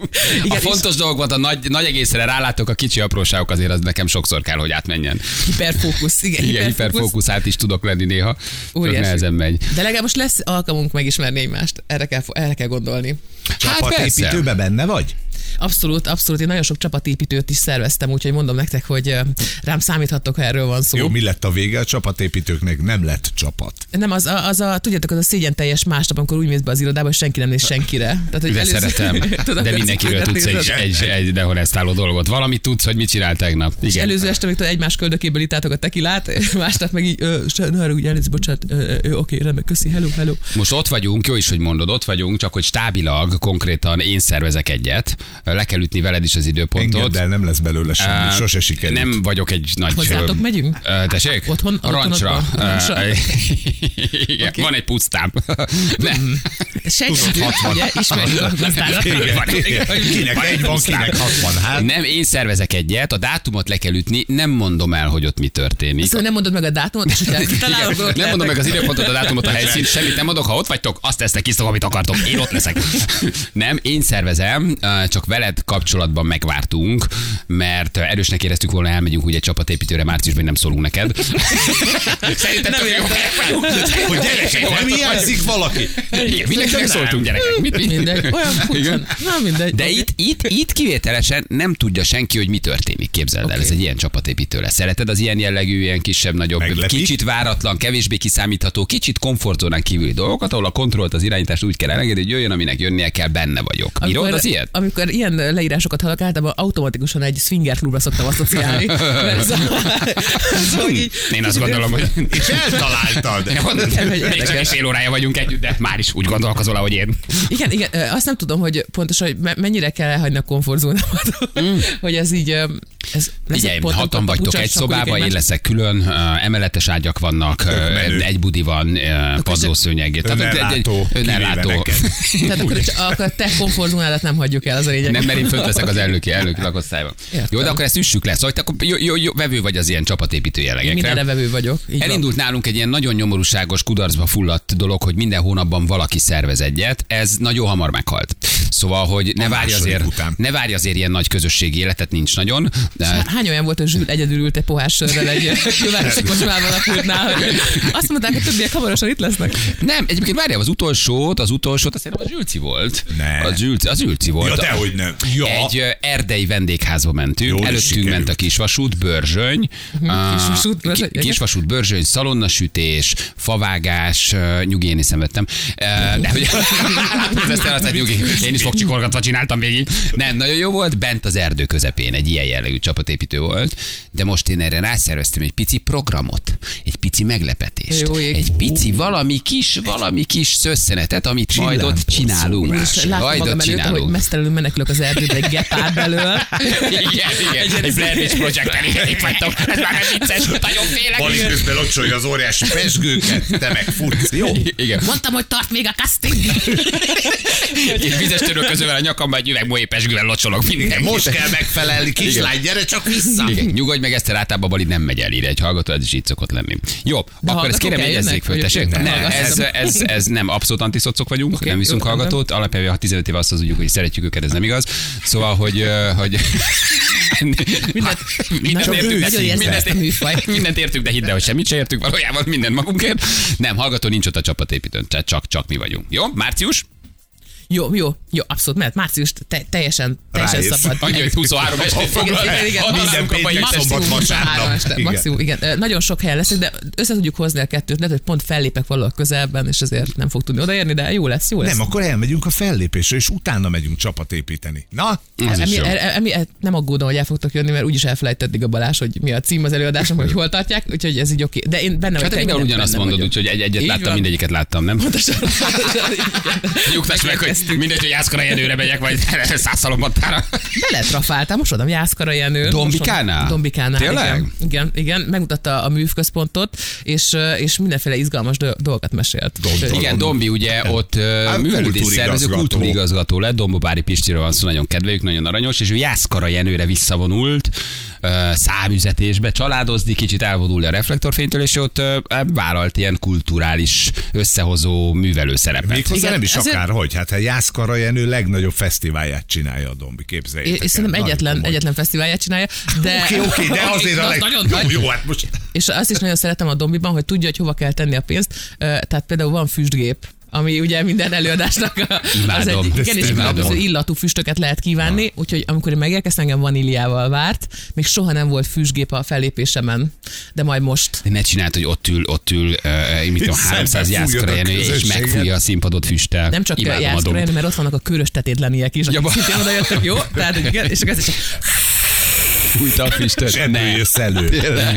Igen, a fontos dolgokat, a nagy, nagy egészre rálátok, a kicsi apróságok azért az nekem sokszor kell, hogy átmenjen. hiperfókusz, igen, Igen, hiperfókuszát is tudok lenni néha. Óriási. nehezen megy. De legalább most lesz alkalmunk megismerni egymást. Erre kell, erre kell gondolni. Hát persze. Csapatépítőbe benne vagy? Abszolút, abszolút. Én nagyon sok csapatépítőt is szerveztem, úgyhogy mondom nektek, hogy rám számíthattok, ha erről van szó. Jó, mi lett a vége? A csapatépítőknek nem lett csapat. Nem, az a, az a, tudjátok, az a szégyen teljes másnap, amikor úgy mész be az irodába, és senki nem néz senkire. Tehát, hogy De először- szeretem. Tudod, De mindenkiről tudsz egy, egy, egy dehonestáló dolgot. Valamit tudsz, hogy mit csinál tegnap. És Igen. előző este, amikor egymás köldökéből ittátok a tekilát, másnap meg így, ne haragudj, elnézést, bocsánat, oké, rendben, köszi, hello, hello. Most ott vagyunk, jó is, hogy mondod, ott vagyunk, csak hogy stábilag, konkrétan én szervezek egyet. Le kell ütni veled is az időpontot. Engedd el, nem lesz belőle semmi, sose sikerült. Nem vagyok egy nagy... Hozzátok megyünk? ö, Tessék? Otthon- A rancsra. Igen, van egy pusztám. Nem. Segítő, ugye, ismerjük a. Kinek egy van, kinek 60. Hát Nem, én szervezek egyet, a dátumot le kell ütni, nem mondom el, hogy ott mi történik. Szóval nem mondod meg a dátumot, és találok, nem mondom meg az időpontot, a dátumot, a helyszínt, semmit nem adok, ha ott vagytok, azt tesztek, isztok, amit akartok, én ott leszek. Nem, én szervezem, csak veled kapcsolatban megvártunk, mert erősnek éreztük volna, elmegyünk úgy egy csapatépítőre márciusban, nem szólunk neked. Szerintem Nem jó hogy gyerekek, nem hiányzik valaki? Igen, mindenkinek szóltunk gyerekek. Mit, mit? Mindegy. Olyan. Igen. Na mindegy. De Oké. itt, itt, itt kivételesen nem tudja senki, hogy mi történik. Képzeld el, Oké. ez egy ilyen csapatépítő lesz. Szereted az ilyen jellegű, ilyen kisebb-nagyobb, Meglepi? kicsit váratlan, kevésbé kiszámítható, kicsit komfortzónán kívüli dolgokat, ahol a kontrollt, az irányítást úgy kell elengedni, hogy jöjjön, aminek jönnie kell, benne vagyok. Írod az ilyet? Amikor ilyen leírásokat hallok, általában automatikusan egy swinger klubra szoktam asszociálni. Ez a- szóval így- Én azt gondolom, hogy... És eltaláltad. Még csak egy fél órája vagyunk együtt, de már is úgy gondolkozol, ahogy én. Igen, igen, azt nem tudom, hogy pontosan, hogy me- mennyire kell elhagyni a komfortzónámat, Mm. hogy ez így, Ez pot- hatan vagytok egy akkor így a szobába, én leszek külön, uh, emeletes ágyak vannak, uh, egy budi van, uh, padlószőnyeg. Tehát, Önellátó, Önellátó. Tehát akkor, akkor a te komfortzónádat nem hagyjuk el, az a lényeg. Nem, mert én fönt leszek az elnöki, elnöki lakosztályban. Jó, de akkor ezt üssük le. Szóval te akkor jó, jó, jó, vevő vagy az ilyen csapatépítő Én mindenre jellegekre. vevő vagyok. Így van. Elindult nálunk egy ilyen nagyon nyomorúságos, kudarcba fulladt dolog, hogy minden hónapban valaki szervez egyet. Ez nagyon hamar meghalt. Szóval, hogy ne várj azért, után. ne várj azért ilyen nagy közösségi életet, nincs nagyon. De Hány olyan volt, hogy Zsül egyedül ült egy pohás sörrel egy külvárosi kocsmában a hogy azt mondták, hogy többiek hamarosan itt lesznek. Nem, egyébként várjál, az utolsót, az utolsót, azt szerintem a Zsülci volt. Ne. Az Zsülci, az Zsülci volt. Ja, dehogy nem. Ja. Egy erdei vendégházba mentünk, Jól előttünk ment a kisvasút, Börzsöny, Ah, Kisvasút, Börzsöny, ki- kisvasút, Börzsöny, szalonnasütés, favágás, nyugi, én is szenvedtem. De hogy ezt aztán nyugi, én is fogcsikolgatva csináltam végig. Nem, nagyon jó volt, bent az erdő közepén egy ilyen jellegű csapatépítő volt, de most én erre rászerveztem egy pici programot, egy pici meglepetést, Jó ég. egy pici valami kis, valami kis szösszenetet, amit majd ott csinálunk. Majd ott előtt, hogy csinálunk. mesztelenül menekülök az erdőbe egy gepárd belől. Igen, igen, egy Blair Witch Project itt vagytok. Ez már nem vicces, nagyon félek. Bali közben locsolja az óriási pesgőket, te meg futsz. Jó. Igen. Mondtam, hogy tart még a casting. Egy vizes törölközővel a nyakamba egy üveg molyépesgővel locsolok minden. Most kell megfelelni, kislány, gyere csak vissza. Igen, nyugodj meg, ezt általában Bali nem megy el ide, egy hallgató, ez is így szokott lenni. Jó, akkor ezt kérem jegyezzék föl, tessék. nem ez, ez, ez, nem abszolút antiszocok vagyunk, Oké, nem viszunk jó, hallgatót, alapjában ha 15 éve azt az tudjuk, hogy szeretjük őket, ez nem igaz. Szóval, hogy, hogy mindent, mindent, értünk, de, mindent, mindent értünk, de hidd el, hogy semmit se értünk valójában, mindent magunkért. Nem, hallgató nincs ott a csapatépítőn, tehát csak, csak mi vagyunk. Jó, március? Jó, jó, jó, abszolút, mert március te, teljesen, teljesen Rájössz. szabad. Annyi, hogy 23 estét foglal. Igen, igen, igen. Minden péntek, egy szombat, vasárnap. Igen. maximum, igen. Nagyon sok helyen leszek, de össze tudjuk hozni a kettőt, lehet, hogy pont fellépek valahol közelben, és ezért nem fog tudni odaérni, de jó lesz, jó lesz. Nem, akkor elmegyünk a fellépésre, és utána megyünk csapatépíteni. Na, is Emi, jó. emi, emi, nem aggódom, hogy el fogtok jönni, mert úgyis elfelejtett eddig a Balázs, hogy mi a cím az előadásnak, hogy hol tartják, úgyhogy ez így oké. De én benne Hát vagyok. mindenhol benne ugyanazt mondod, úgyhogy egy, egyet láttam, mindegyiket láttam, nem? Pontosan. Nyugtass meg, hogy mindegy, hogy Jászkara Jenőre megyek, vagy százszalombattára. Beletrafáltam, most oda Jászkara Jenő. Dombikánál? Dombikánál, Tényleg? Igen, igen, igen, megmutatta a művközpontot, és, és mindenféle izgalmas do- dolgokat mesélt. Úgyhogy- Igen, Dombi ugye ott uh, művelődés szervező kultúrigazgató. lett, Dombobári Pistiről van szó, nagyon kedveljük, nagyon aranyos, és ő Jászkara Jenőre visszavonult számüzetésbe, családozni, kicsit elvonulni a reflektorfénytől, és ott uh, vállalt ilyen kulturális összehozó művelő szerepet. méghozzá Igen, nem is ezért- akárhogy. Hát a Jászkara Jenő legnagyobb fesztiválját csinálja a Dombi, képzeljétek és szerintem egyetlen, egyetlen fesztiválját csinálja, de... Oké, oké, de azért a leg... nagyon Jó, jó, hát most... És azt is nagyon szeretem a Dombiban, hogy tudja, hogy hova kell tenni a pénzt. Tehát például van füstgép, ami ugye minden előadásnak a, az egy, igen, és Imádom. különböző illatú füstöket lehet kívánni, úgyhogy amikor én megérkeztem, engem vaníliával várt, még soha nem volt füstgép a fellépésemen, de majd most. De ne csináld, hogy ott ül, ott ül, uh, mit tudom, És 300 szembe Jászkara fújod a Jenő, és megfújja a színpadot füsttel. Nem csak Imádom a Jászkora, Domb. Jenő, mert ott vannak a körös tetétleniek is, akik Ja, szintén oda jöttek, jó? Tehát, hogy igen, és akkor ez is Fújta a füstöt. És ebből jössz elő. Új, de nagy.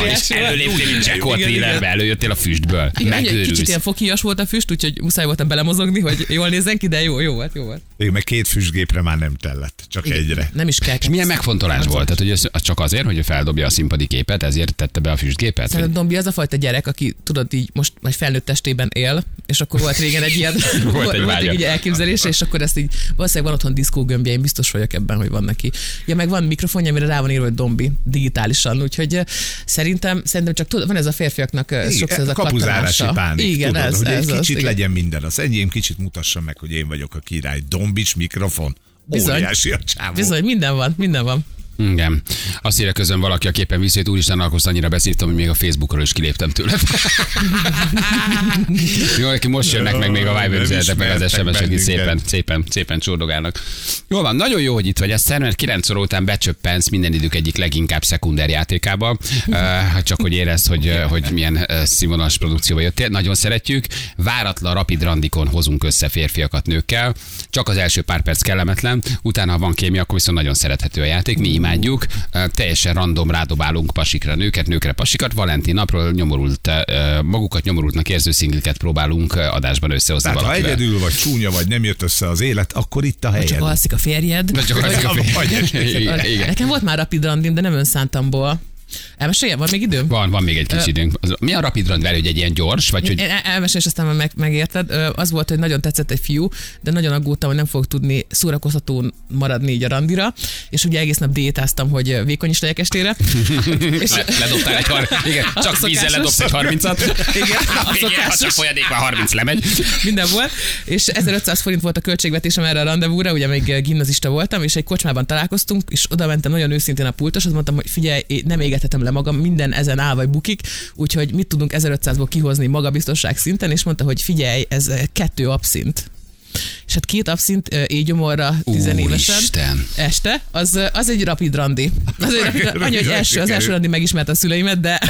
óriási. És előléptél, mint Jack Igen, igen. thrillerbe, előjöttél a füstből. Igen, egy kicsit Megőrülsz. ilyen fokhíjas volt a füst, úgyhogy muszáj voltam belemozogni, hogy jól nézzen ki, de jó, jó volt, jó volt. Még meg két füstgépre már nem tellett, csak egyre. Nem is kell. És milyen megfontolás volt? Tehát, hogy ez az csak azért, hogy feldobja a színpadi képet, ezért tette be a füstgépet? Szerintem Dombi az a fajta gyerek, aki tudod így most vagy felnőtt testében él, és akkor volt régen egy ilyen volt, egy volt egy elképzelése, és akkor ezt így valószínűleg van otthon diszkógömbje, én biztos vagyok ebben, hogy van neki. Ja, meg van mikrofonja, amire rá van írva, hogy Dombi digitálisan, úgyhogy szerintem, szerintem csak tudod, van ez a férfiaknak eh, sokszor ez a kapuzárási pánik. Igen, tudod, ez, hogy ez egy az, kicsit igen. legyen minden. Az enyém kicsit mutassa meg, hogy én vagyok a király. Dombics mikrofon. Bizony. Óriási a csávó. Bizony, minden van, minden van. Igen. Azt írja közön valaki a képen vissza, hogy úristen, akkor annyira beszéltem, hogy még a Facebookról is kiléptem tőle. Jó, aki most jönnek meg még a Viber üzenetek, meg az SMS-ek itt szépen, szépen, szépen csordogálnak. Jó van, nagyon jó, hogy itt vagy. Ezt mert 9 óra után becsöppensz minden idők egyik leginkább szekunder játékába. Uh, csak hogy érezd, hogy, hogy milyen színvonalas produkcióba jöttél. Nagyon szeretjük. Váratlan, rapid randikon hozunk össze férfiakat nőkkel. Csak az első pár perc kellemetlen. Utána, ha van kémia, akkor viszont nagyon szerethető a játék. Mi imádjuk. Teljesen random rádobálunk pasikra nőket, nőkre pasikat. Valentin napról nyomorult, magukat nyomorultnak érző szingliket próbálunk adásban összehozni Tehát ha valakivel. egyedül vagy csúnya vagy nem jött össze az élet, akkor itt a Csak helyed. alszik a férjed. De csak az a Vagy igen, igen. Nekem volt már rapid randim, de nem önszántamból. Elmeséljem, van még időm? Van, van még egy kis Ö, időnk. Az- Mi a rapid run hogy egy ilyen gyors, vagy hogy Én el- elmesélem, és aztán már meg, megérted. Az volt, hogy nagyon tetszett egy fiú, de nagyon aggódtam, hogy nem fog tudni szórakoztatón maradni így a randira, és ugye egész nap diétáztam, hogy vékony is legyek estére. és Le, ledobtál egy har- igen, csak vízzel ledobsz egy 30-at. Igen, a szokásos. csak folyadék van, 30 lemegy. minden volt, és 1500 forint volt a költségvetésem erre a rendezvúra, ugye még gimnazista voltam, és egy kocsmában találkoztunk, és oda mentem nagyon őszintén a pultoshoz, mondtam, hogy figyelj, nem égethetem le magam, minden ezen áll vagy bukik, úgyhogy mit tudunk 1500-ból kihozni magabiztosság szinten, és mondta, hogy figyelj, ez kettő abszint. És hát két abszint éjgyomorra tizenévesen Úristen. este, az, az egy rapid randi. Az egy rapid randi. Annyi, hogy első, az első randi megismerte a szüleimet, de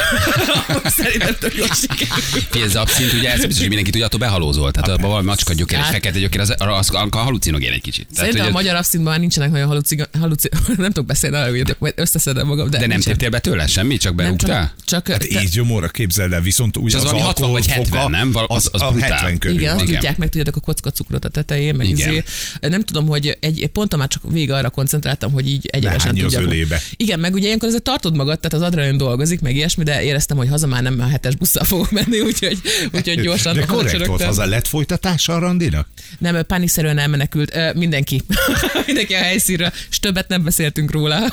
szerintem tök jól sikerült. Ez abszint, ugye ez biztos, hogy mindenki tudja, attól behalózol. Tehát abban valami macska gyökér és Hát- fekete gyökér, az, az, az halucinogén egy kicsit. Tehát, Szerintem a magyar abszintban már nincsenek nagyon haluci, haluci nem tudok beszélni, arra, majd összeszedem magam, de, de nem téptél be tőle semmi, csak nem, berúgtál? csak, Hát te- így gyomorra képzeld el, viszont És az az, valami 60 vagy 70, alkoholfoka, nem? Az- az, az a brutál. 70 körül. igen, azt tudják meg, tudjátok a kocka cukrot a tetején, meg Igen. izé. Nem tudom, hogy egy, ponton már csak vége arra koncentráltam, hogy így egyenesen az tudjak. ölébe. Igen, meg ugye ilyenkor azért tartod magad, tehát az adrenalin dolgozik, meg ilyesmi, de éreztem, hogy haza már nem a hetes busszal fogok menni, úgyhogy, úgyhogy gyorsan De korrekt volt, hazacsörögtem. az a lett folytatása a randinak? Nem, pánikszerűen elmenekült. Mindenki. mindenki a helyszínről, és többet nem beszéltünk róla.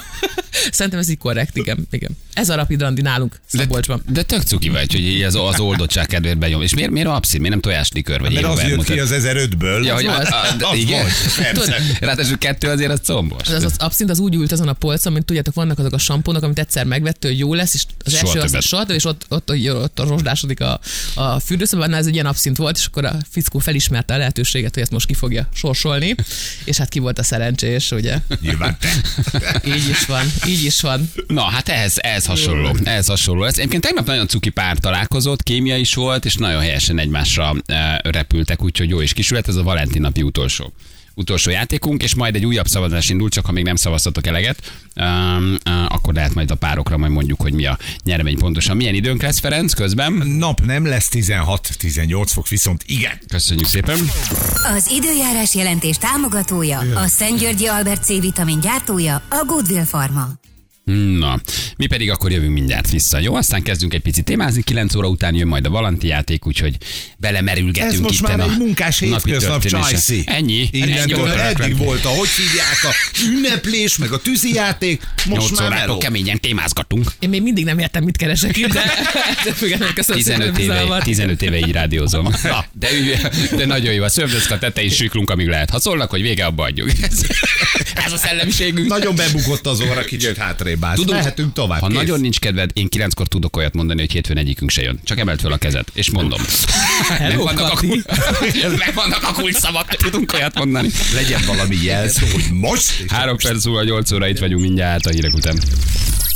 Szerintem ez így korrekt, igen. igen. Ez a rapid randi nálunk, Szabolcsban. De tök cuki vagy, hogy így az, az oldottság kedvéért bejön. És miért, miért abszint? Miért nem tojáslikör? Vagy Mert az jött ki az 1005-ből. Ja, hogy Az a, volt. a, Az igen. persze. Ráadásul kettő azért az combos. Az, az abszint az úgy ült azon a polcon, mint tudjátok, vannak azok a sampónok, amit egyszer megvett, hogy jó lesz, és az Soha első az többet. soha, többet, és ott, ott, ott, ott, ott rozsdásodik a, a fürdőszobában, ez egy ilyen abszint volt, és akkor a fickó felismerte a lehetőséget, hogy ezt most ki fogja sorsolni, és hát ki volt a szerencsés, ugye? Nyilván te. Így is van, így is van. Na, hát ehhez, ehhez hasonló. Ehhez hasonló. Ez egyébként tegnap nagyon cuki pár találkozott, kémia is volt, és nagyon helyesen egymásra e, repültek, úgyhogy jó is kisült. Ez a Valentin napi utolsó utolsó játékunk, és majd egy újabb szavazás indul, csak ha még nem szavaztatok eleget, um, uh, akkor lehet majd a párokra majd mondjuk, hogy mi a nyeremény pontosan. Milyen időnk lesz, Ferenc, közben? Nap nem lesz 16-18 fok, viszont igen. Köszönjük szépen. Az időjárás jelentés támogatója, a Szentgyörgyi Albert C vitamin gyártója, a Goodwill Pharma. Na, mi pedig akkor jövünk mindjárt vissza, jó? Aztán kezdünk egy picit témázni, 9 óra után jön majd a Valanti játék, úgyhogy belemerülgetünk Ez most itten már egy munkás hétköznap. Csajci. Ennyi? Innentől Ennyi eddig volt a, hogy hívják, a ünneplés, meg a tűzijáték, most 8 már meló. keményen témázgatunk. Én még mindig nem értem, mit keresek itt, de ettől függetlenül köszönöm szépen a 15 éve, bizalmat. 15 éve így rádiózom. Na, de, de nagyon jó. A szördöszka tetején siklunk, amíg lehet. Ha szólnak, hogy vége, abba adjuk. Ez, ez a szellemiségünk. Nagyon bebukott az óra, kicsit hátrébb állt. Tudunk, Mehetünk tovább. Ha kész. nagyon nincs kedved, én kilenckor tudok olyat mondani, hogy hétfőn egyikünk se jön. Csak emelt fel a kezed, és mondom. Hello, Megvannak a, Kati. kul- megvannak a kulcsszavak, tudunk olyat mondani. Legyen valami jelszó, hogy most. Három perc múlva, 8 óra itt vagyunk mindjárt a hírek után.